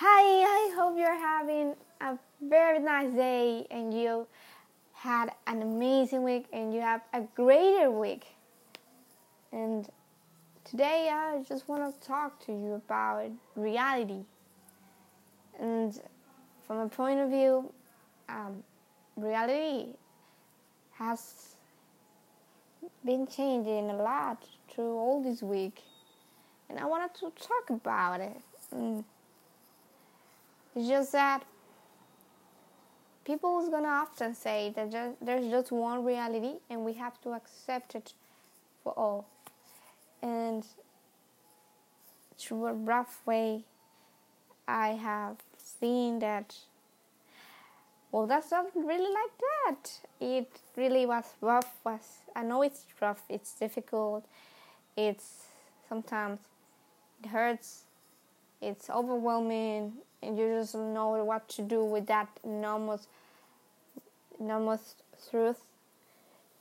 Hi, I hope you're having a very nice day and you had an amazing week and you have a greater week. And today I just want to talk to you about reality. And from a point of view, um, reality has been changing a lot through all this week. And I wanted to talk about it. And it's just that people is gonna often say that just, there's just one reality and we have to accept it for all. And through a rough way, I have seen that. Well, that's not really like that. It really was rough. Was I know it's rough. It's difficult. It's sometimes it hurts. It's overwhelming and you just know what to do with that enormous, enormous truth.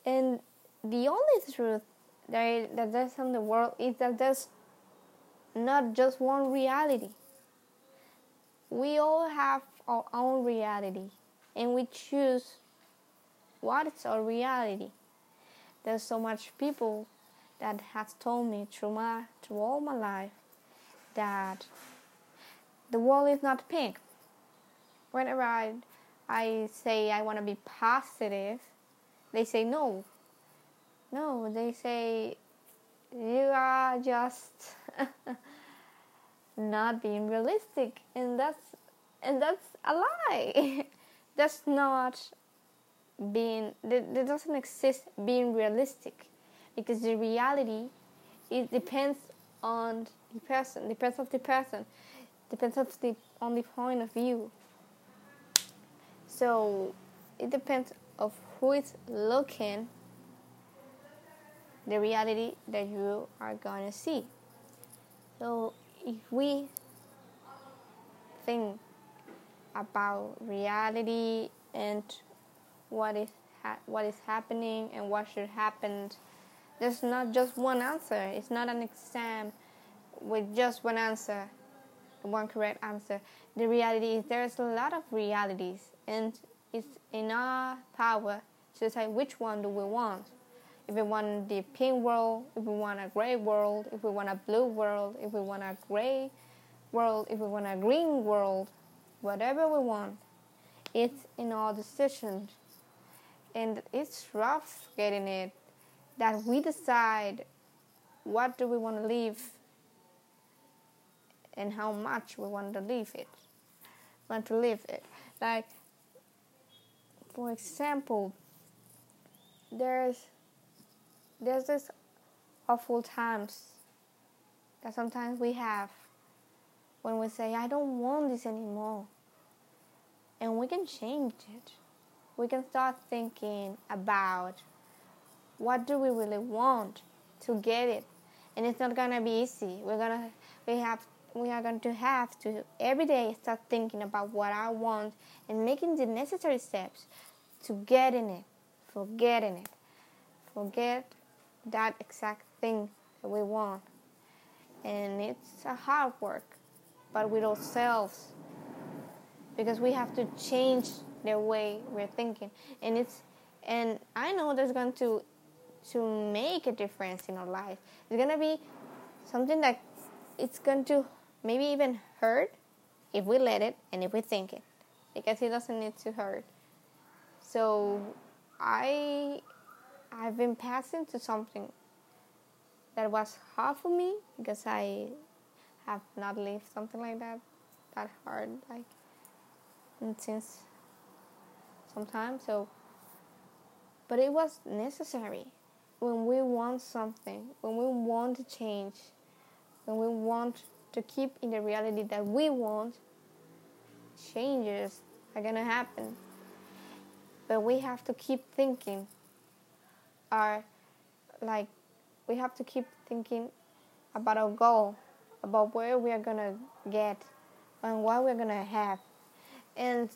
And the only truth that that there's in the world is that there's not just one reality. We all have our own reality, and we choose what is our reality. There's so much people that has told me through my through all my life that the world is not pink. Whenever I, I say I want to be positive, they say no. No, they say you are just not being realistic, and that's and that's a lie. that's not being. There doesn't exist being realistic, because the reality, it depends on the person, depends of the person depends on the on the point of view. So it depends of who is looking the reality that you are gonna see. So if we think about reality and what is ha- what is happening and what should happen, there's not just one answer. It's not an exam with just one answer one correct answer. The reality is there's a lot of realities, and it's in our power to decide which one do we want. If we want the pink world, if we want a gray world, if we want a blue world, if we want a gray world, if we want a green world, whatever we want, it's in our decisions. And it's rough getting it that we decide what do we want to live and how much we want to live it. Want to live it. Like for example there's there's this awful times that sometimes we have when we say i don't want this anymore. And we can change it. We can start thinking about what do we really want to get it. And it's not gonna be easy. We're gonna we have we are going to have to every day start thinking about what I want and making the necessary steps to getting it, forgetting it, forget that exact thing that we want. And it's a hard work, but with ourselves, because we have to change the way we're thinking. And it's and I know there's going to to make a difference in our life. It's gonna be something that it's going to maybe even hurt if we let it and if we think it because it doesn't need to hurt. So i i've been passing to something that was hard for me because i have not lived something like that that hard like since some time so. But it was necessary. When we want something when we want to change when we want to keep in the reality that we want, changes are gonna happen. But we have to keep thinking, our like, we have to keep thinking about our goal, about where we are gonna get, and what we're gonna have, and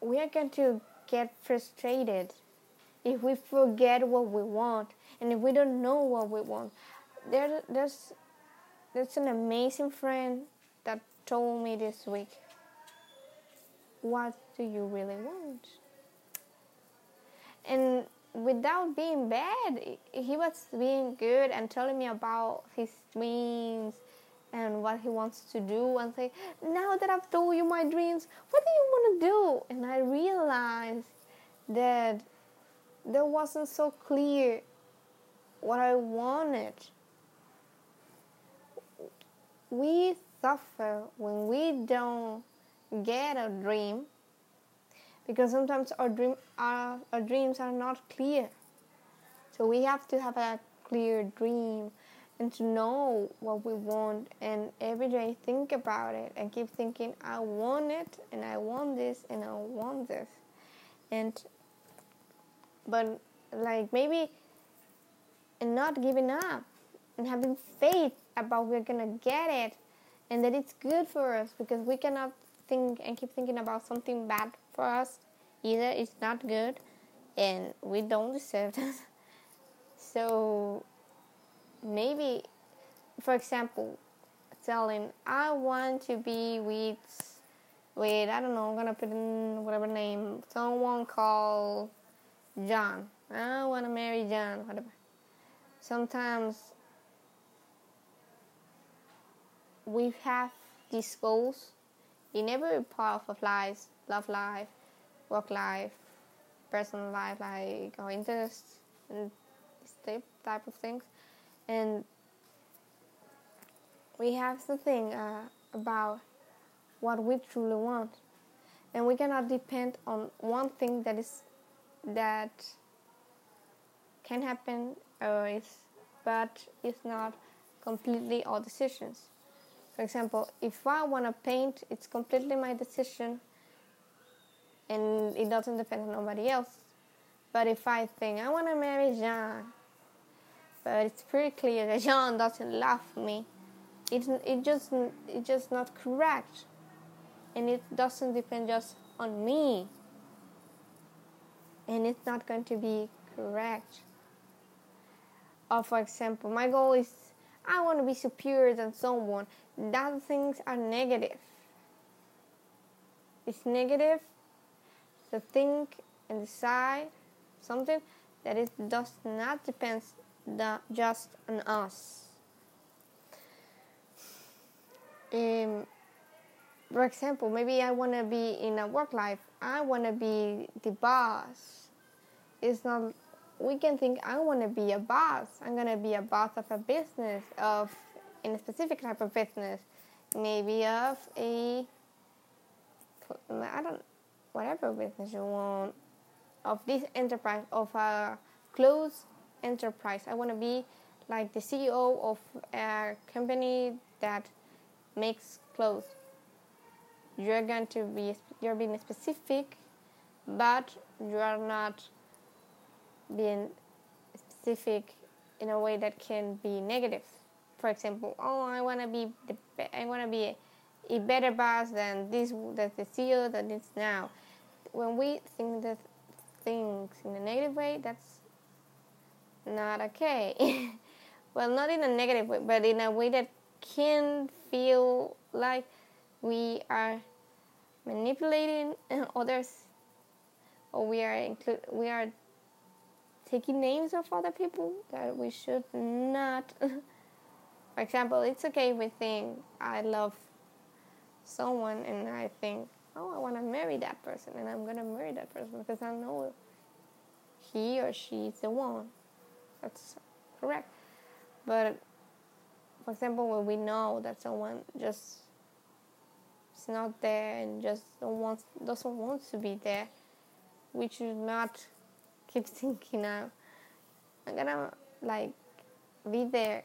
we are going to get frustrated if we forget what we want and if we don't know what we want. There, there's that's an amazing friend that told me this week, What do you really want? And without being bad, he was being good and telling me about his dreams and what he wants to do and say, Now that I've told you my dreams, what do you want to do? And I realized that there wasn't so clear what I wanted. We suffer when we don't get a dream because sometimes our dream our, our dreams are not clear. So we have to have a clear dream and to know what we want and every day think about it and keep thinking I want it and I want this and I want this. And but like maybe and not giving up and having faith about we're gonna get it and that it's good for us because we cannot think and keep thinking about something bad for us either. It's not good and we don't deserve it. So maybe for example telling i want to be with with i don't know i'm gonna put in whatever name someone called john. I want to marry john whatever. Sometimes we have these goals in every part of life, love life, work life, personal life, like our interests and this type of things. And we have to think uh, about what we truly want. And we cannot depend on one thing that is that can happen or is but it's not completely our decisions. For example, if I want to paint, it's completely my decision and it doesn't depend on nobody else. But if I think I want to marry Jean, but it's pretty clear that Jean doesn't love me, it, it just it's just not correct, and it doesn't depend just on me, and it's not going to be correct. Or for example, my goal is I want to be superior than someone. That things are negative. It's negative to think and decide something that it does not depend just on us. Um, for example, maybe I want to be in a work life. I want to be the boss. It's not we can think I want to be a boss. I'm going to be a boss of a business, of in a specific type of business, maybe of a I don't whatever business you want of this enterprise of a clothes enterprise. I want to be like the CEO of a company that makes clothes. You're going to be you're being specific, but you are not being specific in a way that can be negative. For example, oh, I want to be the I want to be a, a, better boss than this that the CEO that is now. When we think that things in a negative way, that's not okay. well, not in a negative way, but in a way that can feel like we are manipulating others or we are include we are taking names of other people that we should not. For example, it's okay if we think I love someone and I think, oh, I want to marry that person and I'm going to marry that person because I know he or she is the one. That's correct. But for example, when we know that someone just is not there and just don't want, doesn't want to be there, we should not keep thinking I'm, I'm gonna like be there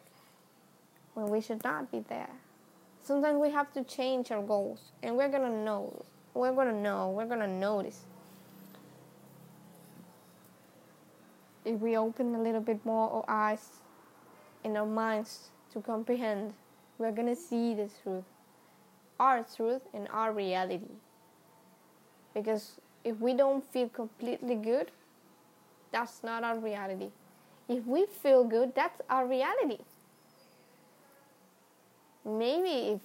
when we should not be there. Sometimes we have to change our goals and we're gonna know. We're gonna know. We're gonna notice. If we open a little bit more our eyes and our minds to comprehend, we're gonna see the truth. Our truth and our reality. Because if we don't feel completely good, that's not our reality. If we feel good, that's our reality. Maybe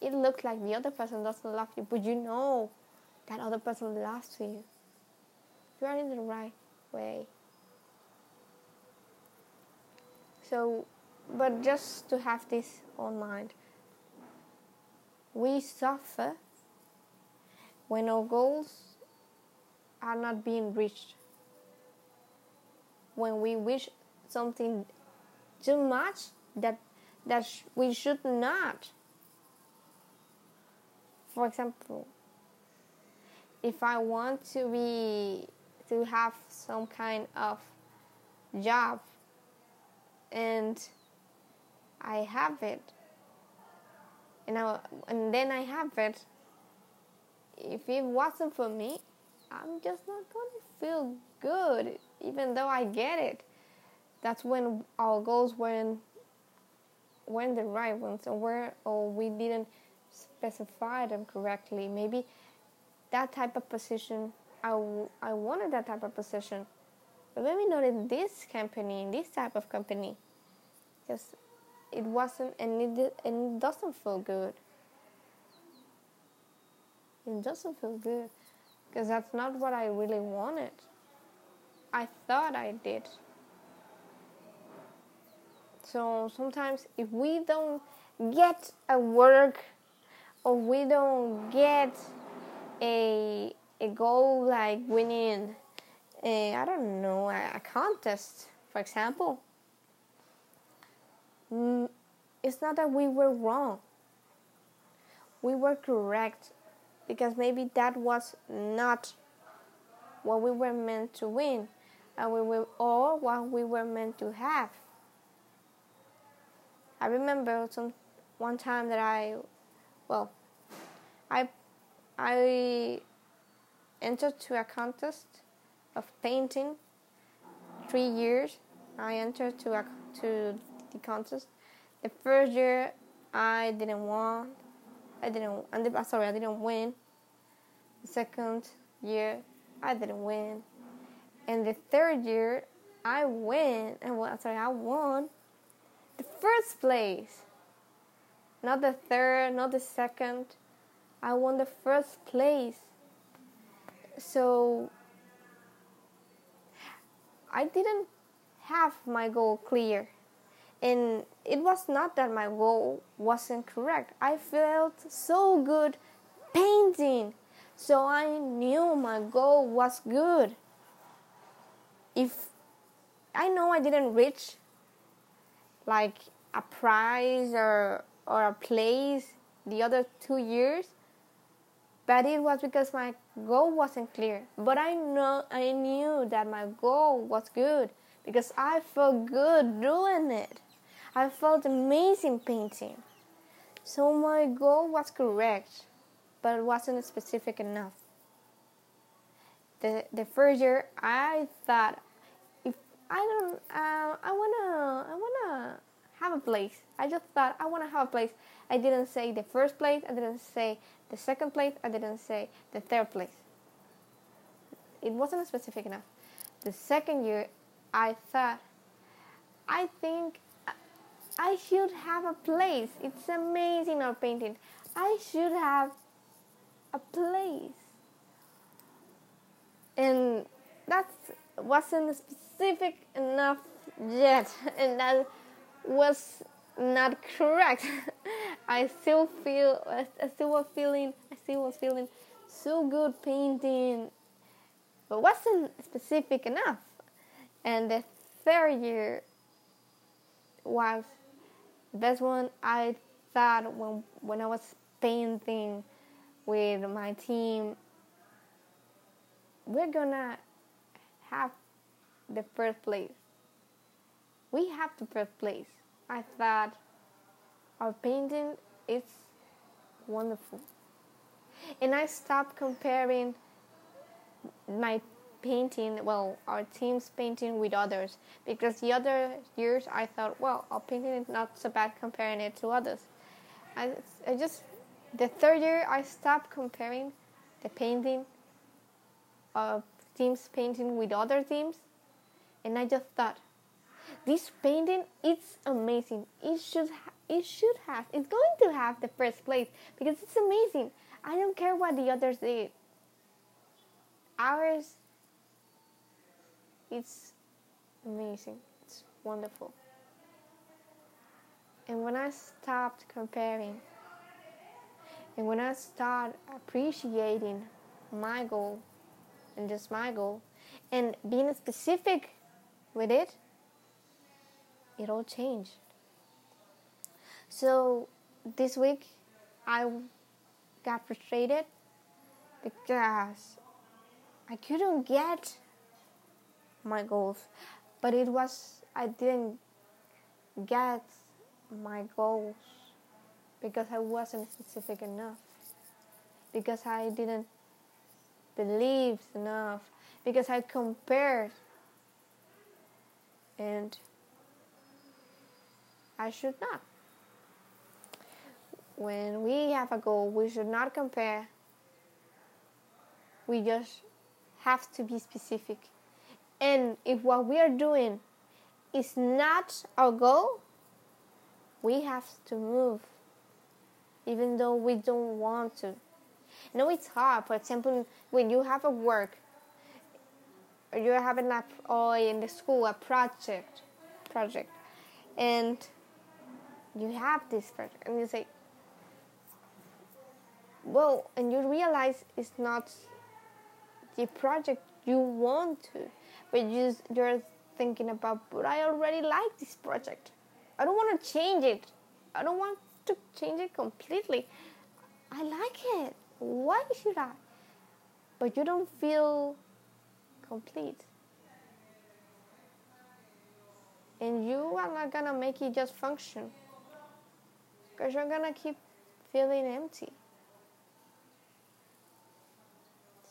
if it looks like the other person doesn't love you, but you know that other person loves you. You are in the right way. So, but just to have this on mind, we suffer when our goals are not being reached. When we wish something too much that that sh- we should not. For example, if I want to be to have some kind of job and I have it and I, and then I have it if it wasn't for me I'm just not going to feel good even though I get it that's when our goals weren't weren't the right ones or were or we didn't specify them correctly. Maybe that type of position I, w- I wanted that type of position. But maybe not in this company in this type of company because it wasn't and it, did, and it doesn't feel good. It doesn't feel good because that's not what I really wanted. I thought I did so sometimes if we don't get a work or we don't get a a goal like winning a I don't know a, a contest, for example, mm, it's not that we were wrong. We were correct because maybe that was not what we were meant to win, and we were or what we were meant to have. I remember some one time that I, well, I, I entered to a contest of painting. Three years, I entered to a to the contest. The first year, I didn't won. I didn't. And the, uh, sorry, I didn't win. The second year, I didn't win. And the third year, I win. And well, sorry, I won first place. Not the third, not the second. I won the first place. So I didn't have my goal clear. And it was not that my goal wasn't correct. I felt so good painting. So I knew my goal was good. If I know I didn't reach like a prize or or a place the other two years but it was because my goal wasn't clear. But i know i knew that my goal was good because i felt good doing it. I felt amazing painting. So my goal was correct but it wasn't specific enough. The the first year i thought I don't. Uh, I wanna. I wanna have a place. I just thought I wanna have a place. I didn't say the first place. I didn't say the second place. I didn't say the third place. It wasn't specific enough. The second year, I thought. I think I should have a place. It's amazing our painting. I should have a place. And that wasn't specific enough yet, and that was not correct. I still feel, I still was feeling, I still was feeling so good painting, but wasn't specific enough. And the third year was the best one I thought when when I was painting with my team. We're gonna have the first place. We have the first place. I thought our painting is wonderful. And I stopped comparing my painting, well, our team's painting with others because the other years I thought, well, our painting is not so bad comparing it to others. I, I just, the third year I stopped comparing the painting of teams painting with other teams and I just thought this painting is amazing. It should ha- it should have. It's going to have the first place because it's amazing. I don't care what the others did. Ours, it's amazing. It's wonderful. And when I stopped comparing, and when I start appreciating my goal and just my goal and being specific with it, it all changed. So this week I got frustrated because I couldn't get my goals, but it was I didn't get my goals because I wasn't specific enough, because I didn't believe enough, because I compared and I should not. When we have a goal, we should not compare. We just have to be specific. And if what we are doing is not our goal, we have to move, even though we don't want to. No, it's hard. For example, when you have a work, you're having a, or in the school a project, project, and you have this project, and you say, well, and you realize it's not the project you want to, but you you're thinking about, but I already like this project. I don't want to change it. I don't want to change it completely. I like it. Why should I? But you don't feel complete. And you are not gonna make it just function. Because you're gonna keep feeling empty.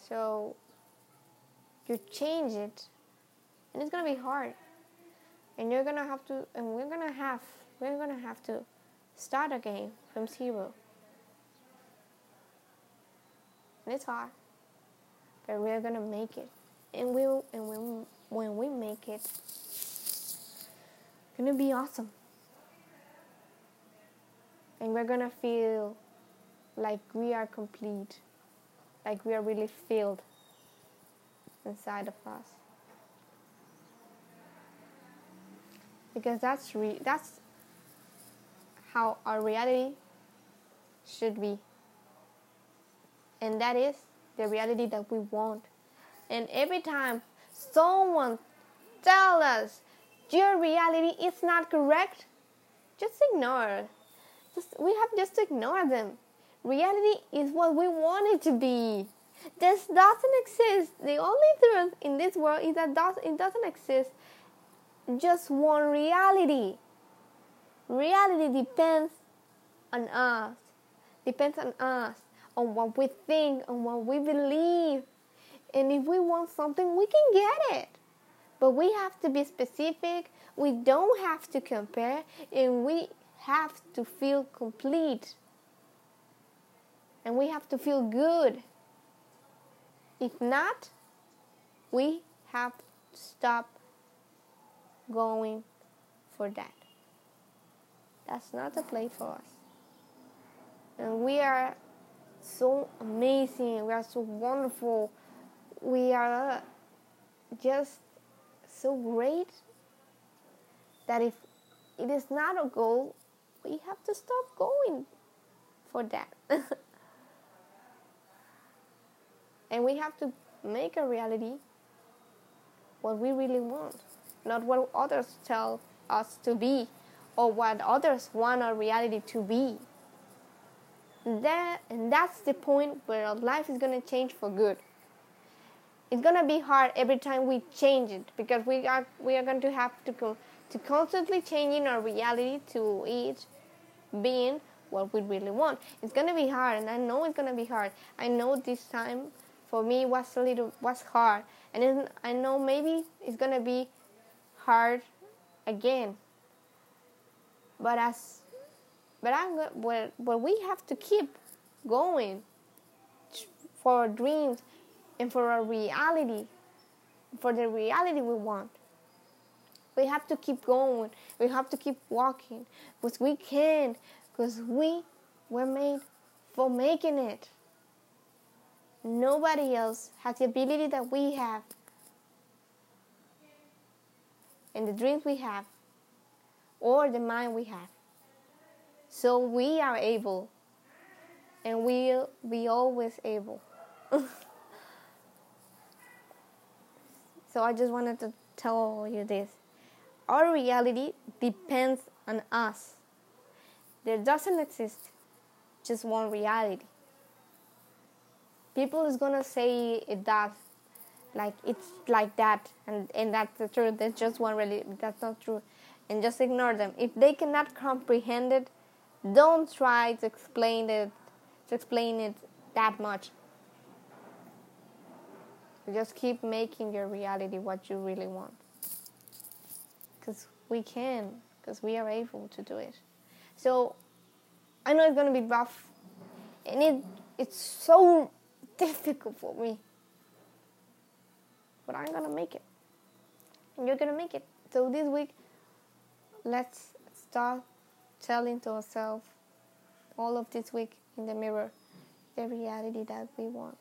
So you change it, and it's gonna be hard. And you're gonna have to, and we're gonna have, we're gonna have to start again from zero. And it's hard, but we're gonna make it, and we'll, and when when we make it, gonna be awesome. And we're gonna feel like we are complete, like we are really filled inside of us. Because that's re- that's how our reality should be. And that is the reality that we want. And every time someone tells us your reality is not correct, just ignore. Just, we have just ignore them. Reality is what we want it to be. This doesn't exist. The only truth in this world is that does, it doesn't exist just one reality. Reality depends on us. Depends on us, on what we think, on what we believe. And if we want something, we can get it. But we have to be specific. We don't have to compare. And we have to feel complete. And we have to feel good. If not, we have to stop going for that. That's not a place for us. And we are so amazing. We are so wonderful. We are just so great that if it is not a goal, we have to stop going for that. and we have to make a reality what we really want, not what others tell us to be or what others want our reality to be. That and that's the point where our life is gonna change for good. It's gonna be hard every time we change it because we are we are going to have to go to constantly changing our reality to it being what we really want. It's gonna be hard, and I know it's gonna be hard. I know this time for me was a little was hard, and I know maybe it's gonna be hard again. But as but I'm but, but we have to keep going for our dreams and for our reality, for the reality we want. we have to keep going. We have to keep walking because we can. Because we were made for making it. Nobody else has the ability that we have and the dreams we have or the mind we have. So we are able and we'll be always able. so I just wanted to tell you this. Our reality depends on us. There doesn't exist just one reality. People is gonna say it does, like it's like that, and and that's the truth. There's just one reality. That's not true, and just ignore them. If they cannot comprehend it, don't try to explain it, to explain it that much. Just keep making your reality what you really want, because we can, because we are able to do it. So I know it's gonna be rough, and it it's so difficult for me, but I'm gonna make it, and you're gonna make it. So this week, let's start telling to ourselves all of this week in the mirror the reality that we want.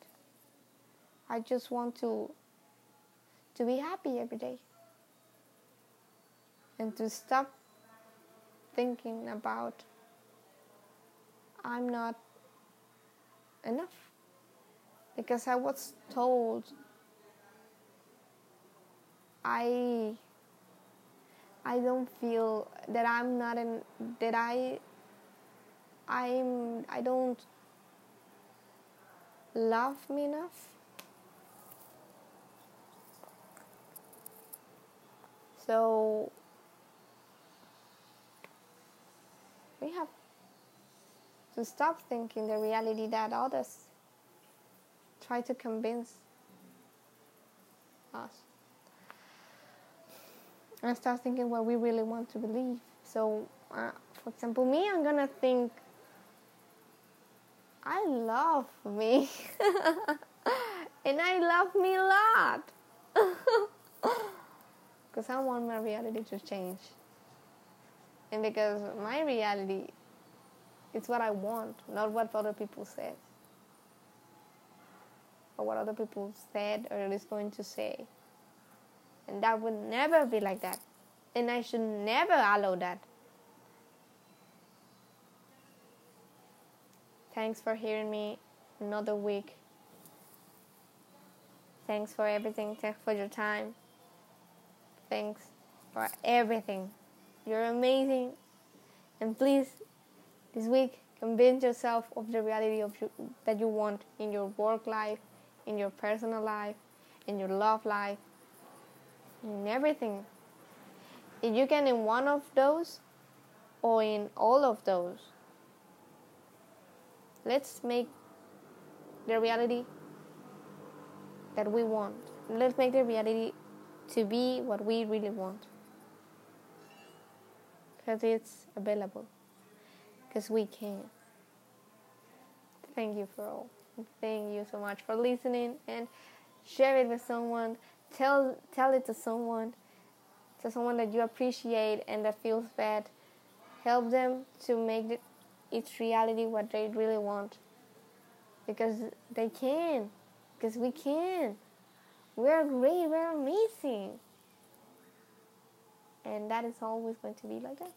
I just want to to be happy every day and to stop thinking about I'm not enough because I was told I I don't feel that I'm not in that I I'm I don't love me enough. So we have to stop thinking the reality that others try to convince us and start thinking what we really want to believe. So, uh, for example, me, I'm gonna think I love me, and I love me a lot because I want my reality to change, and because my reality it's what I want, not what other people said. Or what other people said or is going to say. And that would never be like that. And I should never allow that. Thanks for hearing me another week. Thanks for everything. Thanks for your time. Thanks for everything. You're amazing. And please this week, convince yourself of the reality of you, that you want in your work life, in your personal life, in your love life, in everything. If you can in one of those or in all of those, let's make the reality that we want. Let's make the reality to be what we really want. Because it's available because we can. Thank you for all. Thank you so much for listening and share it with someone. Tell tell it to someone, to someone that you appreciate and that feels bad. Help them to make it, its reality what they really want. Because they can. Because we can. We're great. We're amazing. And that is always going to be like that.